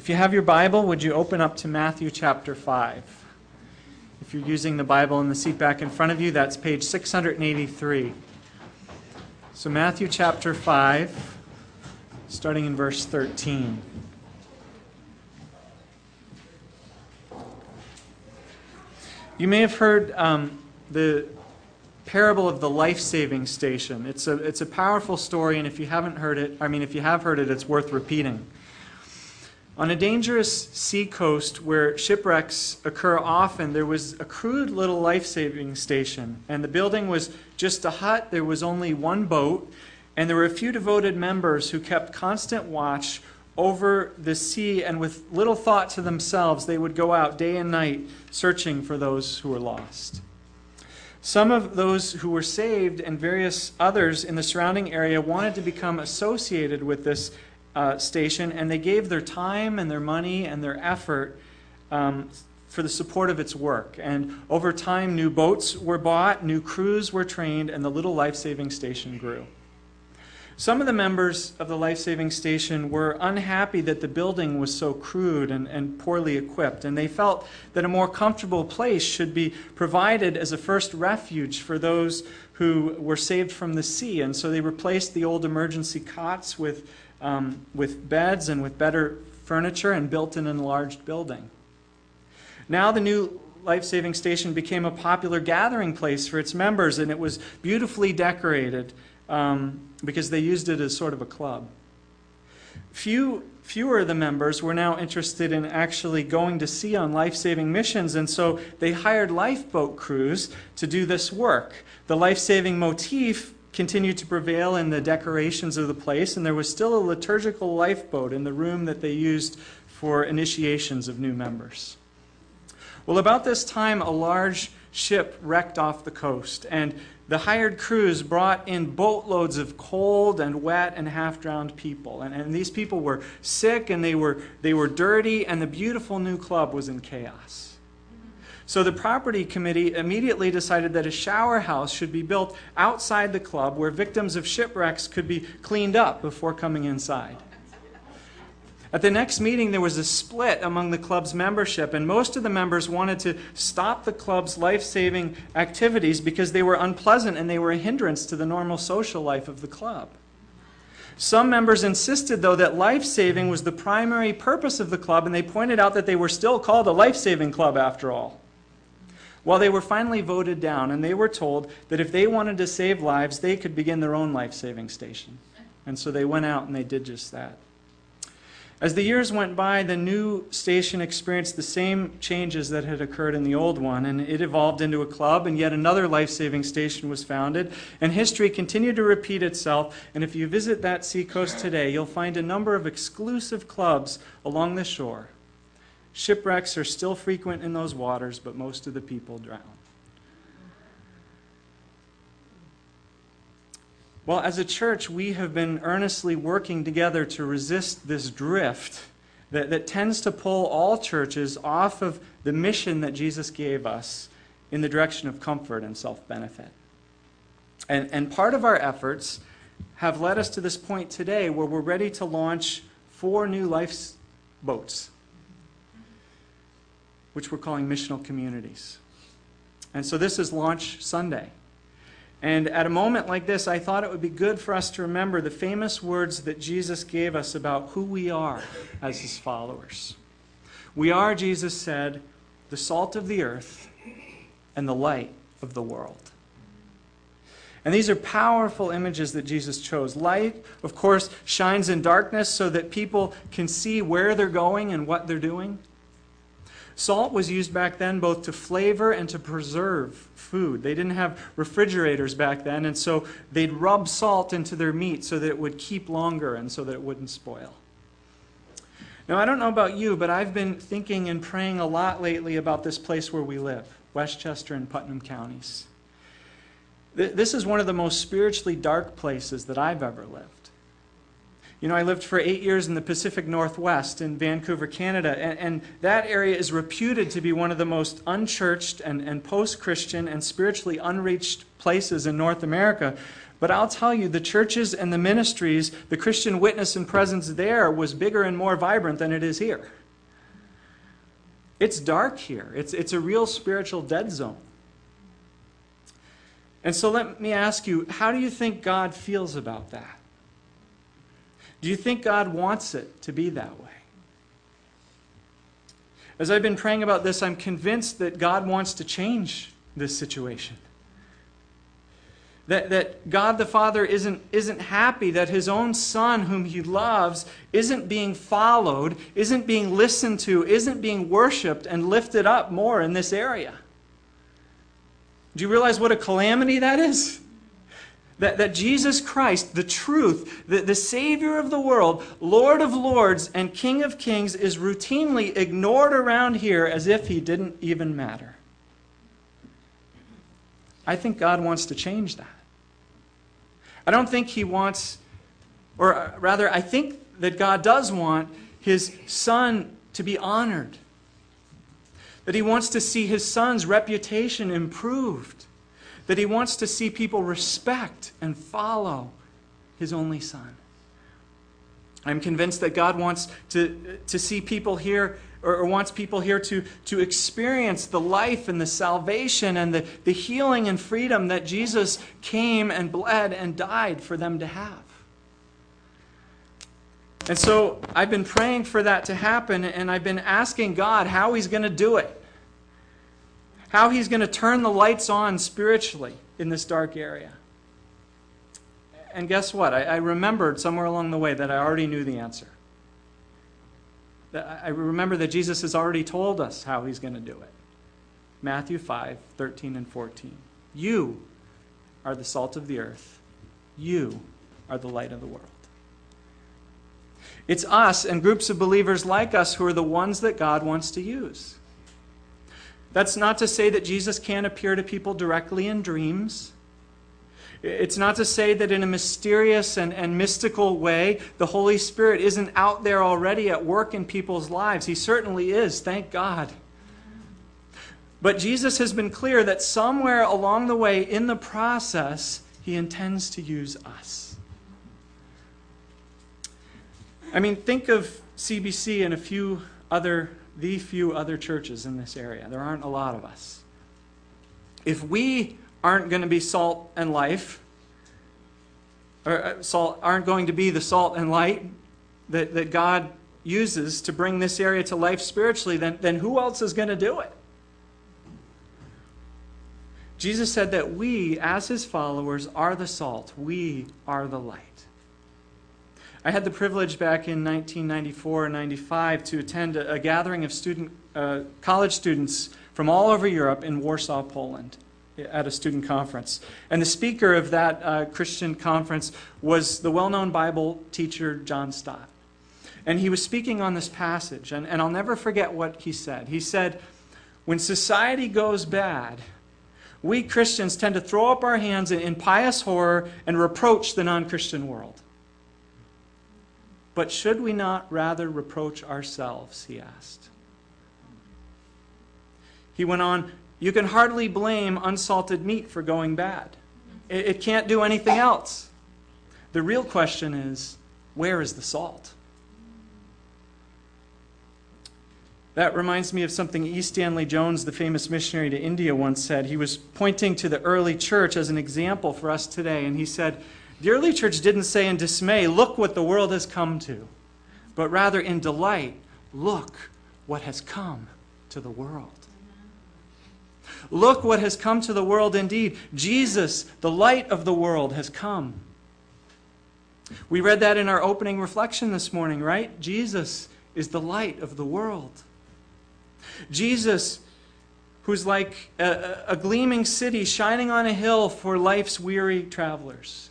If you have your Bible, would you open up to Matthew chapter 5? If you're using the Bible in the seat back in front of you, that's page 683. So, Matthew chapter 5, starting in verse 13. You may have heard um, the parable of the life saving station. It's a, it's a powerful story, and if you haven't heard it, I mean, if you have heard it, it's worth repeating. On a dangerous sea coast where shipwrecks occur often, there was a crude little life saving station, and the building was just a hut. There was only one boat, and there were a few devoted members who kept constant watch over the sea, and with little thought to themselves, they would go out day and night searching for those who were lost. Some of those who were saved and various others in the surrounding area wanted to become associated with this uh, station, and they gave their time and their money and their effort um, for the support of its work. And over time, new boats were bought, new crews were trained, and the little life saving station grew. Some of the members of the life saving station were unhappy that the building was so crude and, and poorly equipped, and they felt that a more comfortable place should be provided as a first refuge for those who were saved from the sea. And so they replaced the old emergency cots with, um, with beds and with better furniture and built an enlarged building. Now the new life saving station became a popular gathering place for its members, and it was beautifully decorated um, because they used it as sort of a club. Few, fewer of the members were now interested in actually going to sea on life saving missions, and so they hired lifeboat crews to do this work. The life saving motif continued to prevail in the decorations of the place, and there was still a liturgical lifeboat in the room that they used for initiations of new members. Well, about this time, a large ship wrecked off the coast, and the hired crews brought in boatloads of cold and wet and half drowned people. And, and these people were sick and they were, they were dirty, and the beautiful new club was in chaos. So the property committee immediately decided that a shower house should be built outside the club where victims of shipwrecks could be cleaned up before coming inside. At the next meeting, there was a split among the club's membership, and most of the members wanted to stop the club's life saving activities because they were unpleasant and they were a hindrance to the normal social life of the club. Some members insisted, though, that life saving was the primary purpose of the club, and they pointed out that they were still called a life saving club after all. Well, they were finally voted down, and they were told that if they wanted to save lives, they could begin their own life saving station. And so they went out and they did just that. As the years went by, the new station experienced the same changes that had occurred in the old one, and it evolved into a club, and yet another life saving station was founded. And history continued to repeat itself. And if you visit that seacoast today, you'll find a number of exclusive clubs along the shore. Shipwrecks are still frequent in those waters, but most of the people drown. Well, as a church, we have been earnestly working together to resist this drift that, that tends to pull all churches off of the mission that Jesus gave us in the direction of comfort and self benefit. And, and part of our efforts have led us to this point today where we're ready to launch four new lifeboats, which we're calling missional communities. And so this is Launch Sunday. And at a moment like this, I thought it would be good for us to remember the famous words that Jesus gave us about who we are as his followers. We are, Jesus said, the salt of the earth and the light of the world. And these are powerful images that Jesus chose. Light, of course, shines in darkness so that people can see where they're going and what they're doing. Salt was used back then both to flavor and to preserve food. They didn't have refrigerators back then, and so they'd rub salt into their meat so that it would keep longer and so that it wouldn't spoil. Now, I don't know about you, but I've been thinking and praying a lot lately about this place where we live, Westchester and Putnam counties. This is one of the most spiritually dark places that I've ever lived. You know, I lived for eight years in the Pacific Northwest in Vancouver, Canada, and, and that area is reputed to be one of the most unchurched and, and post Christian and spiritually unreached places in North America. But I'll tell you, the churches and the ministries, the Christian witness and presence there was bigger and more vibrant than it is here. It's dark here, it's, it's a real spiritual dead zone. And so let me ask you how do you think God feels about that? Do you think God wants it to be that way? As I've been praying about this, I'm convinced that God wants to change this situation. That, that God the Father isn't, isn't happy that his own Son, whom he loves, isn't being followed, isn't being listened to, isn't being worshiped and lifted up more in this area. Do you realize what a calamity that is? That, that Jesus Christ, the truth, the, the Savior of the world, Lord of lords, and King of kings, is routinely ignored around here as if he didn't even matter. I think God wants to change that. I don't think he wants, or rather, I think that God does want his Son to be honored that he wants to see his son's reputation improved, that he wants to see people respect and follow his only son. I'm convinced that God wants to, to see people here, or, or, wants people here to, to experience the life and the salvation and the, the healing and freedom that Jesus came and bled and died for them to have. And so I've been praying for that to happen, and I've been asking God how He's going to do it how he's going to turn the lights on spiritually in this dark area. And guess what? I, I, remembered somewhere along the way that I already knew the answer. I remember that Jesus has already told us how he's going to do it. Matthew 5 13 and 14. You are the salt of the earth, you are the light of the world. It's us and groups of believers like us who are the ones that God wants to use. That's not to say that Jesus can't appear to people directly in dreams. It's not to say that in a mysterious and, and mystical way, the Holy Spirit isn't out there already at work in people's lives. He certainly is, thank God. But Jesus has been clear that somewhere along the way in the process, he intends to use us. I mean, think of CBC and a few other the few other churches in this area. There aren't a lot of us. If we aren't going to be salt and life, or uh, salt aren't going to be the salt and light that, that God uses to bring this area to life spiritually, then, then who else is going to do it? Jesus said that we, as his followers, are the salt. We are the light. I had the privilege back in 1994 and 95 to attend a, a gathering of student, uh, college students from all over Europe in Warsaw, Poland, at a student conference. And the speaker of that uh, Christian conference was the well known Bible teacher John Stott. And he was speaking on this passage, and, and I'll never forget what he said. He said, When society goes bad, we Christians tend to throw up our hands in, in pious horror and reproach the non Christian world. But should we not rather reproach ourselves? He asked. He went on, You can hardly blame unsalted meat for going bad. It, it can't do anything else. The real question is where is the salt? That reminds me of something E. Stanley Jones, the famous missionary to India, once said. He was pointing to the early church as an example for us today, and he said, the early church didn't say in dismay, Look what the world has come to, but rather in delight, Look what has come to the world. Look what has come to the world indeed. Jesus, the light of the world, has come. We read that in our opening reflection this morning, right? Jesus is the light of the world. Jesus, who's like a, a, gleaming city shining on a hill for life's weary travelers.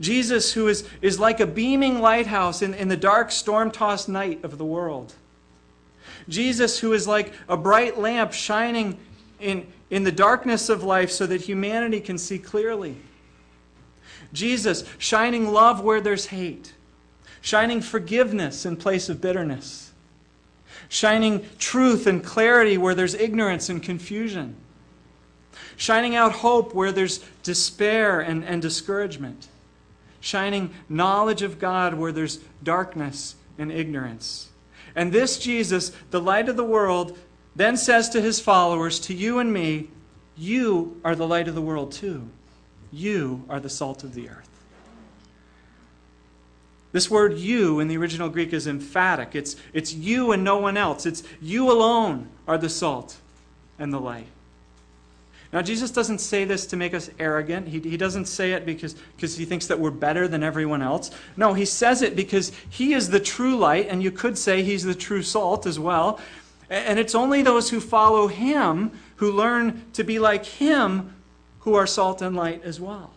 Jesus, who is, is like a beaming lighthouse in, in the dark, storm tossed night of the world. Jesus, who is like a bright lamp shining in, in the darkness of life so that humanity can see clearly. Jesus, shining love where there's hate, shining forgiveness in place of bitterness, shining truth and clarity where there's ignorance and confusion. shining out hope where there's despair and, and discouragement, shining knowledge of God where there's darkness and ignorance. And this Jesus, the light of the world, then says to his followers, to you and me, You are the light of the world too. You are the salt of the earth. This word you in the original Greek is emphatic. It's, it's you and no one else. It's you alone are the salt and the light. Now, Jesus doesn't say this to make us arrogant. He, he doesn't say it because, because he thinks that we're better than everyone else. No, he says it because he is the true light, and you could say he's the true salt as well. And it's only those who follow him, who learn to be like him, who are salt and light as well.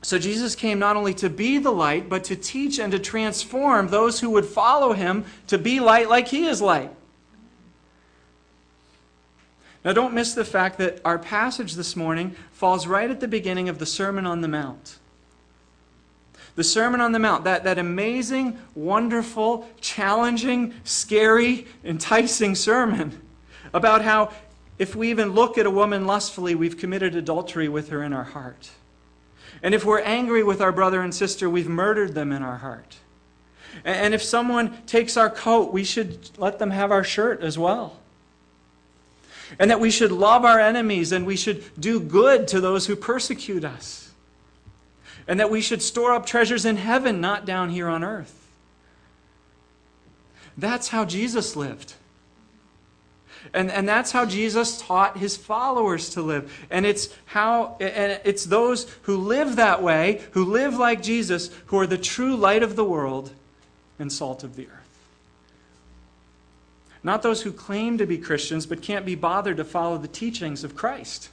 So Jesus came not only to be the light, but to teach and to transform those who would follow him to be light like he is light. Now, don't miss the fact that our passage this morning falls right at the beginning of the Sermon on the Mount. The Sermon on the Mount, that, that amazing, wonderful, challenging, scary, enticing sermon about how if we even look at a woman lustfully, we've committed adultery with her in our heart. And if we're angry with our brother and sister, we've murdered them in our heart. And if someone takes our coat, we should let them have our shirt as well. And that we should love our enemies and we should do good to those who persecute us. And that we should store up treasures in heaven, not down here on earth. That's how Jesus lived. And, and that's how Jesus taught his followers to live. And it's how and it's those who live that way, who live like Jesus, who are the true light of the world and salt of the earth. Not those who claim to be Christians but can't be bothered to follow the teachings of Christ.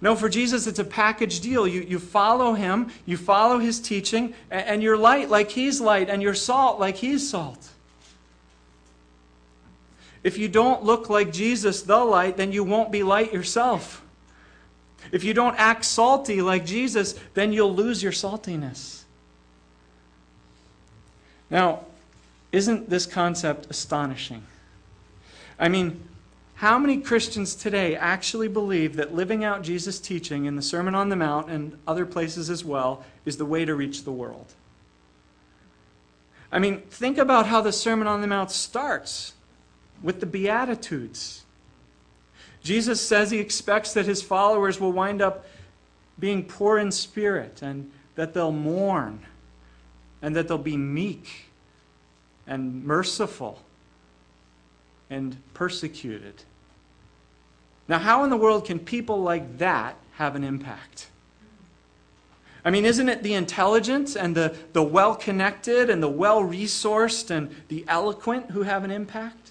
No, for Jesus, it's a package deal. You, you follow him, you follow his teaching, and, and you're light like he's light, and you're salt like he's salt. If you don't look like Jesus, the light, then you won't be light yourself. If you don't act salty like Jesus, then you'll lose your saltiness. Now, isn't this concept astonishing? I mean, how many Christians today actually believe that living out Jesus' teaching in the Sermon on the Mount and other places as well is the way to reach the world? I mean, think about how the Sermon on the Mount starts with the Beatitudes. Jesus says he expects that his followers will wind up being poor in spirit and that they'll mourn and that they'll be meek and merciful and persecuted. Now, how in the world can people like that have an impact? I mean, isn't it the intelligent and the, the well connected and the well resourced and the eloquent who have an impact?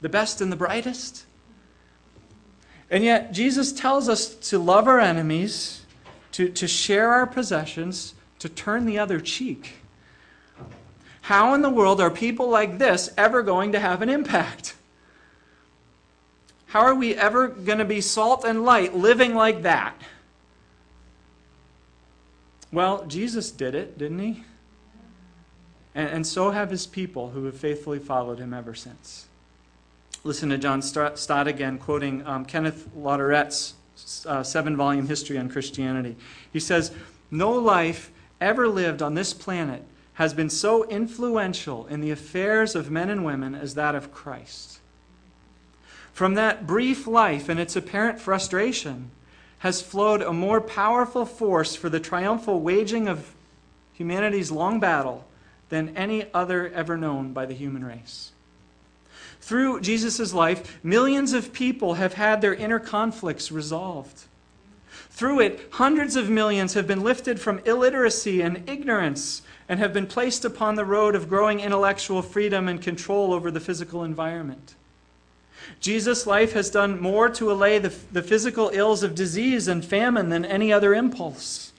the best and the brightest. And yet, Jesus tells us to love our enemies, to, to share our possessions, to turn the other cheek. How in the world are people like this ever going to have an impact? How are we ever going to be salt and light living like that? Well, Jesus did it, didn't he? And, and so have his people who have faithfully followed him ever since. Listen to John Stott again, quoting um, Kenneth Latourette's uh, seven volume history on Christianity. He says, No life ever lived on this planet has been so influential in the affairs of men and women as that of Christ. From that brief life and its apparent frustration has flowed a more powerful force for the triumphal waging of humanity's long battle than any other ever known by the human race. Through Jesus' life, millions of people have had their inner conflicts resolved. Through it, hundreds of millions have been lifted from illiteracy and ignorance and have been placed upon the road of growing intellectual freedom and control over the physical environment. Jesus' life has done more to allay the, the physical ills of disease and famine than any other impulse.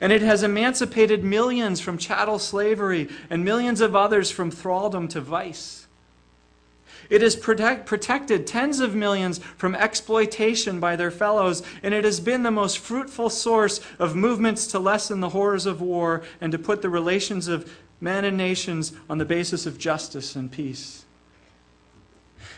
And it has emancipated millions from chattel slavery and millions of others from thraldom to vice. It has protect, protected tens of millions from exploitation by their fellows, and it has been the most fruitful source of movements to lessen the horrors of war and to put the relations of men and nations on the basis of justice and peace.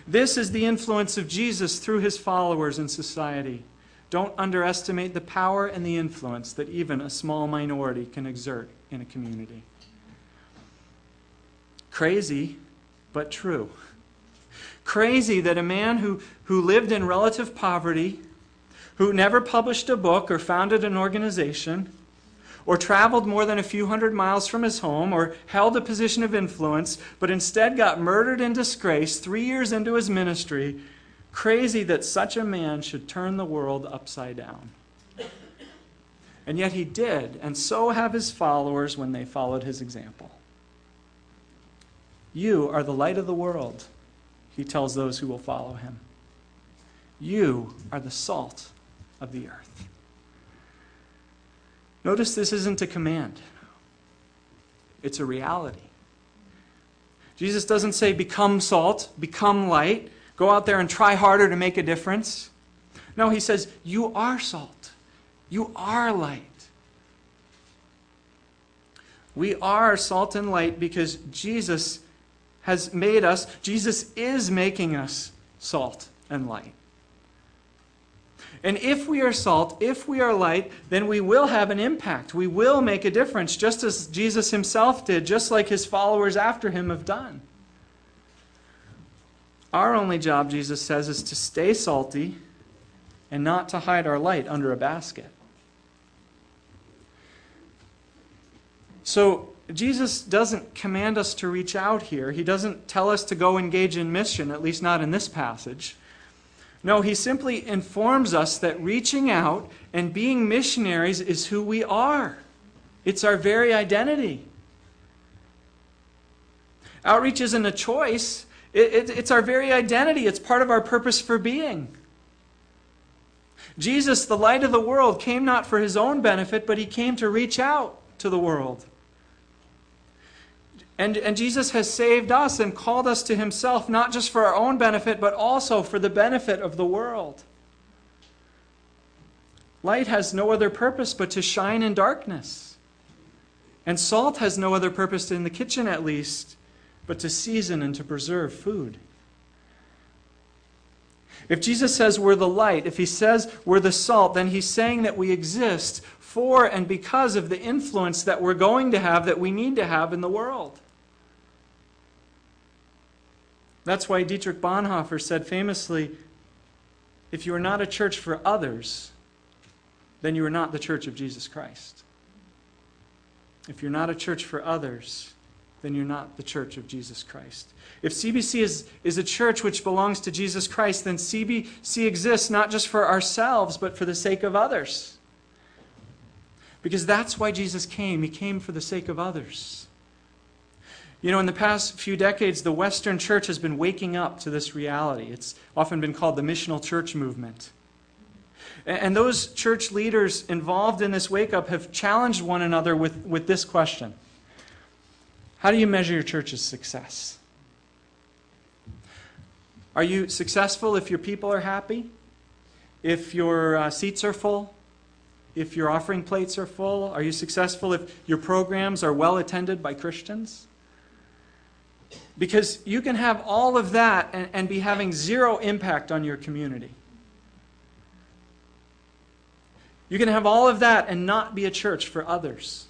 This is the influence of Jesus through his followers in society. Don't underestimate the power and the influence that even a small minority can exert in a community. Crazy, but true. Crazy that a man who, who lived in relative poverty, who never published a book or founded an organization, or traveled more than a few hundred miles from his home, or held a position of influence, but instead got murdered in disgrace three years into his ministry, crazy that such a man should turn the world upside down. And yet he did, and so have his followers when they followed his example. You are the light of the world, he tells those who will follow him. You are the salt of the earth. Notice this isn't a command, it's a reality. Jesus doesn't say, become salt, become light, go out there and try harder to make a difference. No, he says, you are salt, you are light. We are salt and light because Jesus has made us, Jesus is making us salt and light. And if we are salt, if we are light, then we will have an impact. We will make a difference, just as Jesus himself did, just like his followers after him have done. Our only job, Jesus says, is to stay salty and not to hide our light under a basket. So, Jesus doesn't command us to reach out here. He doesn't tell us to go engage in mission, at least not in this passage. No, he simply informs us that reaching out and being missionaries is who we are. It's our very identity. Outreach isn't a choice, it, it, it's our very identity. It's part of our purpose for being. Jesus, the light of the world, came not for his own benefit, but he came to reach out to the world. And, and Jesus has saved us and called us to himself, not just for our own benefit, but also for the benefit of the world. Light has no other purpose but to shine in darkness. And salt has no other purpose, in the kitchen at least, but to season and to preserve food. If Jesus says we're the light, if he says we're the salt, then he's saying that we exist for and because of the influence that we're going to have, that we need to have in the world. That's why Dietrich Bonhoeffer said famously if you are not a church for others, then you are not the church of Jesus Christ. If you're not a church for others, then you're not the church of Jesus Christ. If CBC is, is a church which belongs to Jesus Christ, then CBC exists not just for ourselves, but for the sake of others. Because that's why Jesus came. He came for the sake of others. You know, in the past few decades, the Western church has been waking up to this reality. It's often been called the missional church movement. And those church leaders involved in this wake up have challenged one another with, with this question How do you measure your church's success? Are you successful if your people are happy? If your uh, seats are full? If your offering plates are full? Are you successful if your programs are well attended by Christians? Because you can have all of that and, and be having zero impact on your community. You can have all of that and not be a church for others.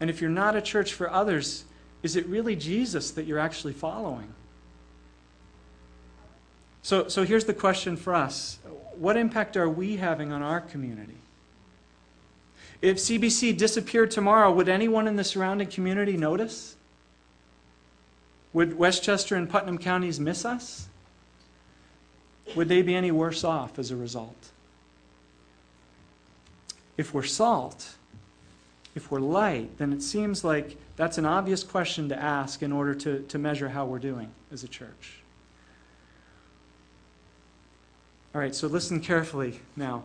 And if you're not a church for others, is it really Jesus that you're actually following? So, so here's the question for us What impact are we having on our community? If CBC disappeared tomorrow, would anyone in the surrounding community notice? Would Westchester and Putnam counties miss us? Would they be any worse off as a result? If we're salt, if we're light, then it seems like that's an obvious question to ask in order to, to measure how we're doing as a church. All right, so listen carefully now.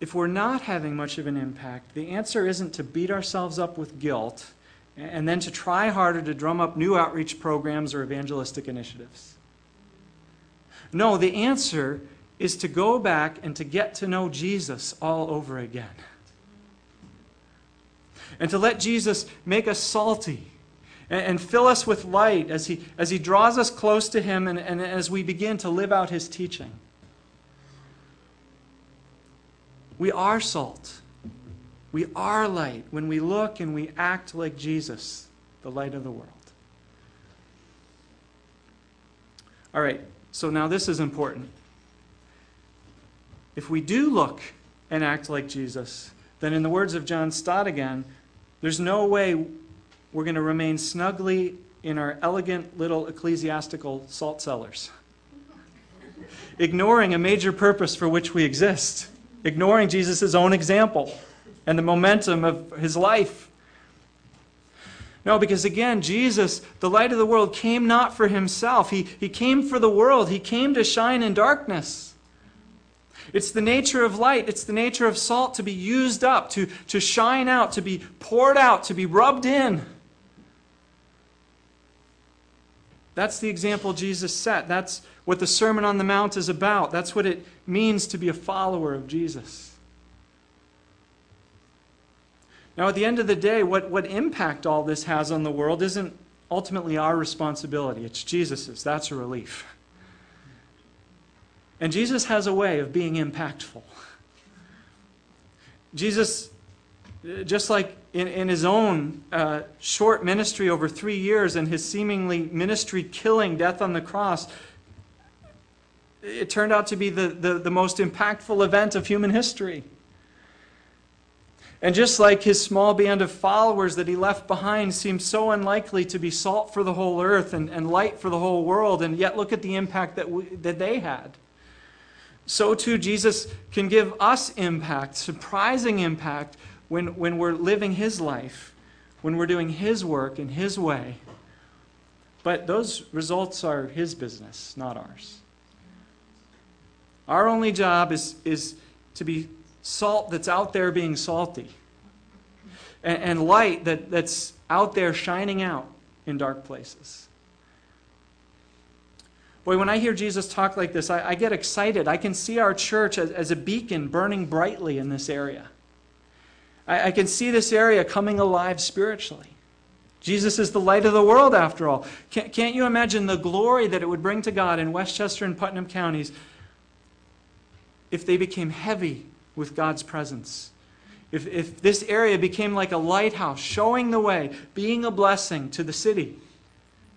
If we're not having much of an impact, the answer isn't to beat ourselves up with guilt and then to try harder to drum up new outreach programs or evangelistic initiatives. No, the answer is to go back and to get to know Jesus all over again. And to let Jesus make us salty and, and fill us with light as he, as he draws us close to Him and, and as we begin to live out His teaching. We are salt. We are light when we look and we act like Jesus, the light of the world. All right, so now this is important. If we do look and act like Jesus, then in the words of John Stott again, there's no way we're going to remain snugly in our elegant little ecclesiastical salt cellars, ignoring a major purpose for which we exist, ignoring Jesus' own example and the momentum of his life. No, because again, Jesus, the light of the world, came not for himself. He, he came for the world. He came to shine in darkness. It's the nature of light, it's the nature of salt to be used up, to, to shine out, to be poured out, to be rubbed in. That's the example Jesus set. That's what the Sermon on the Mount is about. That's what it means to be a follower of Jesus. Now, at the end of the day, what, what impact all this has on the world isn't ultimately our responsibility, it's Jesus's. That's a relief. And Jesus has a way of being impactful. Jesus, just like in, in his own uh, short ministry over three years and his seemingly ministry killing death on the cross, it turned out to be the, the, the most impactful event of human history. And just like his small band of followers that he left behind seemed so unlikely to be salt for the whole earth and, and light for the whole world, and yet look at the impact that, we, that they had. So too, Jesus can give us impact, surprising impact, when, when we're living his life, when we're doing his work in his way. But those results are his business, not ours. Our only job is, is to be salt that's out there being salty, and, and light that, that's out there shining out in dark places. Boy, when I hear Jesus talk like this, I, I get excited. I can see our church as, as, a beacon burning brightly in this area. I, I can see this area coming alive spiritually. Jesus is the light of the world, after all. Can't, can't you imagine the glory that it would bring to God in Westchester and Putnam counties if they became heavy with God's presence. If, if this area became like a lighthouse, showing the way, being a blessing to the city,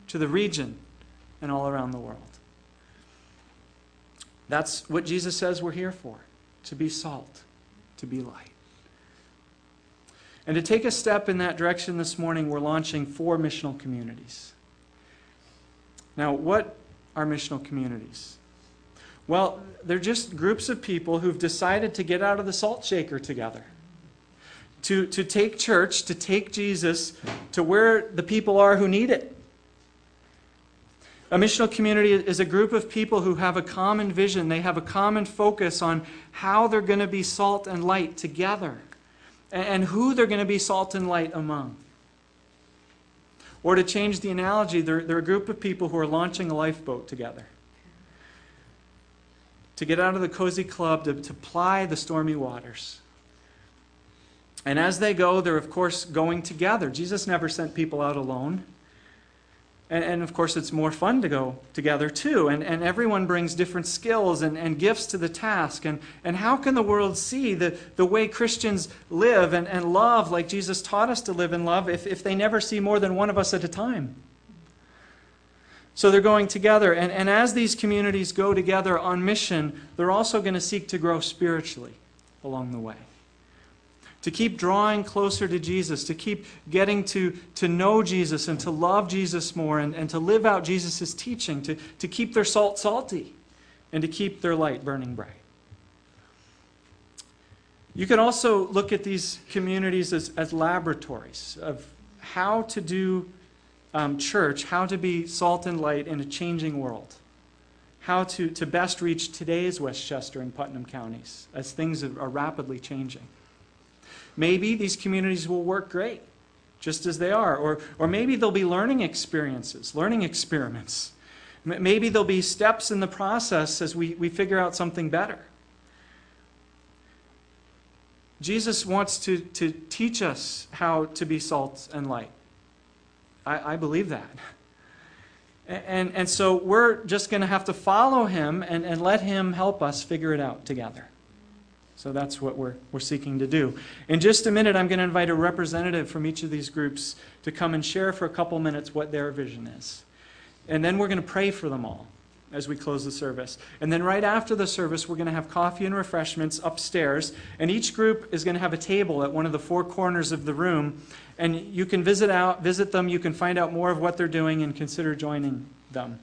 to the region, and all around the world. That's what Jesus says we're here for to be salt, to be light. And to take a step in that direction this morning, we're launching four missional communities. Now, what are missional communities? Well, they're just groups of people who've decided to get out of the salt shaker together. To, to take church, to take Jesus to where the people are who need it. A missional community is a group of people who have a common vision. They have a common focus on how they're going to be salt and light together and who they're going to be salt and light among. Or to change the analogy, they're, they're a group of people who are launching a lifeboat together to get out of the cozy club to, to ply the stormy waters. And as they go, they're, of course, going together. Jesus never sent people out alone. And, and, of course, it's more fun to go together, too. And, and everyone brings different skills and, and gifts to the task. And, and how can the world see the, the way Christians live and, and love like Jesus taught us to live and love if, if they never see more than one of us at a time? So they're going together. And, and as these communities go together on mission, they're also going to seek to grow spiritually along the way. To keep drawing closer to Jesus, to keep getting to, to know Jesus and to love Jesus more and, and to live out Jesus' teaching, to, to keep their salt salty and to keep their light burning bright. You can also look at these communities as, as laboratories of how to do um, church how to be salt and light in a changing world, how to, to best reach today's Westchester and Putnam counties as things are rapidly changing. Maybe these communities will work great, just as they are, or, or maybe there'll be learning experiences, learning experiments. Maybe there'll be steps in the process as we, we figure out something better. Jesus wants to, to teach us how to be salt and light I, I believe that. And, and so we're just going to have to follow him and, and let him help us figure it out together. So that's what we're, we're seeking to do. In just a minute, I'm going to invite a representative from each of these groups to come and share for a couple minutes what their vision is. And then we're going to pray for them all as we close the service. And then right after the service, we're going to have coffee and refreshments upstairs. And each group is going to have a table at one of the four corners of the room. And you can visit out, visit them. You can find out more of what they're doing and consider joining them.